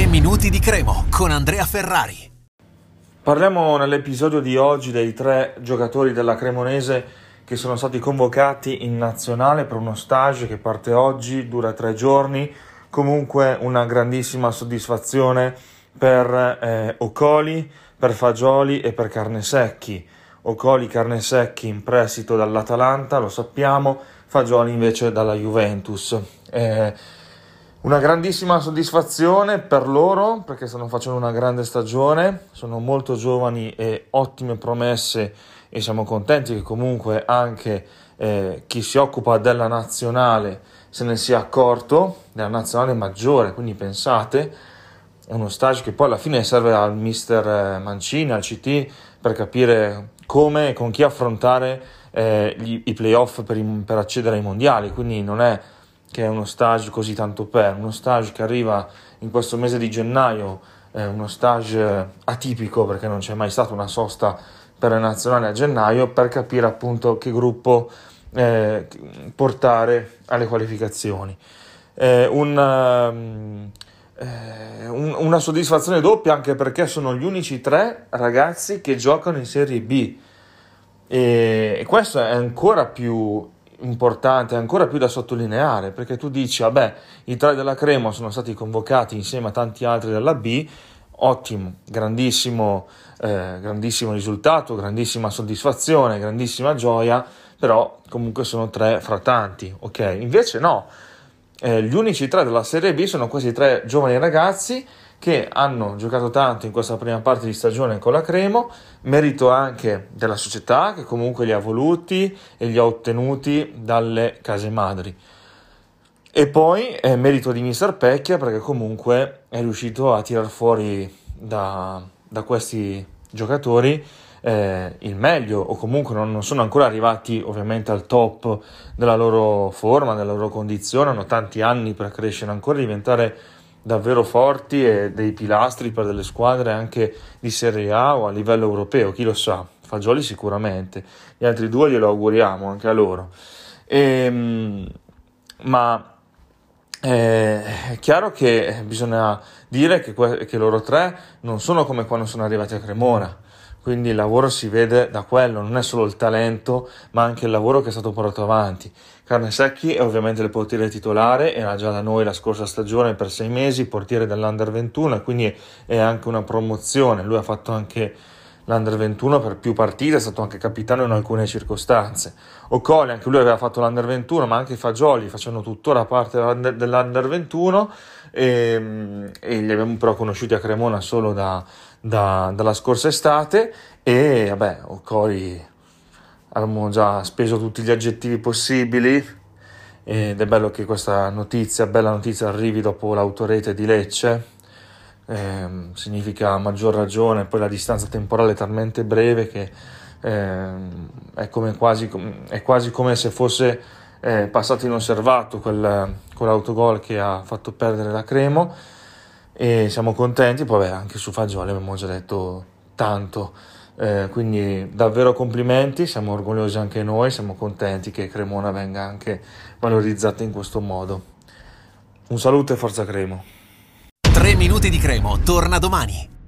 3 minuti di Cremo con Andrea Ferrari. Parliamo nell'episodio di oggi dei tre giocatori della Cremonese che sono stati convocati in nazionale per uno stage che parte oggi, dura tre giorni. Comunque una grandissima soddisfazione per eh, Ocoli, per Fagioli e per Carnesecchi. Ocoli, Carnesecchi in prestito dall'Atalanta, lo sappiamo, Fagioli invece dalla Juventus. Eh, una grandissima soddisfazione per loro perché stanno facendo una grande stagione, sono molto giovani e ottime promesse e siamo contenti che comunque anche eh, chi si occupa della nazionale se ne sia accorto, della nazionale maggiore, quindi pensate, è uno stage che poi alla fine serve al mister eh, Mancini, al CT, per capire come e con chi affrontare eh, gli, i playoff per, per accedere ai mondiali, quindi non è che è uno stage così tanto per, uno stage che arriva in questo mese di gennaio, è uno stage atipico perché non c'è mai stata una sosta per le nazionali a gennaio per capire appunto che gruppo eh, portare alle qualificazioni. Eh, un, eh, un, una soddisfazione doppia anche perché sono gli unici tre ragazzi che giocano in Serie B e, e questo è ancora più importante, ancora più da sottolineare, perché tu dici, vabbè, i tre della Cremo sono stati convocati insieme a tanti altri della B, ottimo, grandissimo, eh, grandissimo risultato, grandissima soddisfazione, grandissima gioia, però comunque sono tre fra tanti, ok? Invece no, eh, gli unici tre della Serie B sono questi tre giovani ragazzi che hanno giocato tanto in questa prima parte di stagione con la Cremo, merito anche della società che comunque li ha voluti e li ha ottenuti dalle case madri. E poi è merito di Mister Pecchia perché comunque è riuscito a tirar fuori da, da questi giocatori eh, il meglio o comunque non, non, sono ancora arrivati ovviamente al top della loro forma, della loro condizione, hanno tanti anni per crescere ancora e diventare davvero forti e dei pilastri per delle squadre anche di Serie A o a livello europeo, chi lo sa, Fagioli sicuramente, gli altri due glielo auguriamo anche a loro. E, ehm, ma eh, è chiaro che bisogna dire che, che loro tre non sono come quando sono arrivati a Cremona quindi il lavoro si vede da quello, non è solo il talento, ma anche il lavoro che è stato portato avanti. Carne Secchi è ovviamente il portiere titolare, era già da noi la scorsa stagione per sei mesi, portiere dell'Under 21 e quindi è anche una promozione. Lui ha fatto anche l'Under 21 per più partite, è stato anche capitano in alcune circostanze. Ocoli, anche lui aveva fatto l'Under 21, ma anche i Fagioli facevano tuttora parte dell'Under 21 e, e li abbiamo però conosciuti a Cremona solo da da, dalla scorsa estate e vabbè, Ocori abbiamo già speso tutti gli aggettivi possibili ed è bello che questa notizia, bella notizia, arrivi dopo l'autorete di Lecce. Eh, significa maggior ragione poi la distanza temporale è talmente breve che eh, è, quasi, è, quasi, come se fosse eh, passato inosservato quel, quell'autogol che ha fatto perdere la Cremo e siamo contenti, poi beh, anche su Fagioli abbiamo già detto tanto, eh, quindi davvero complimenti, siamo orgogliosi anche noi, siamo contenti che Cremona venga anche valorizzata in questo modo. Un saluto e forza Cremo. 3 minuti di Cremo, torna domani.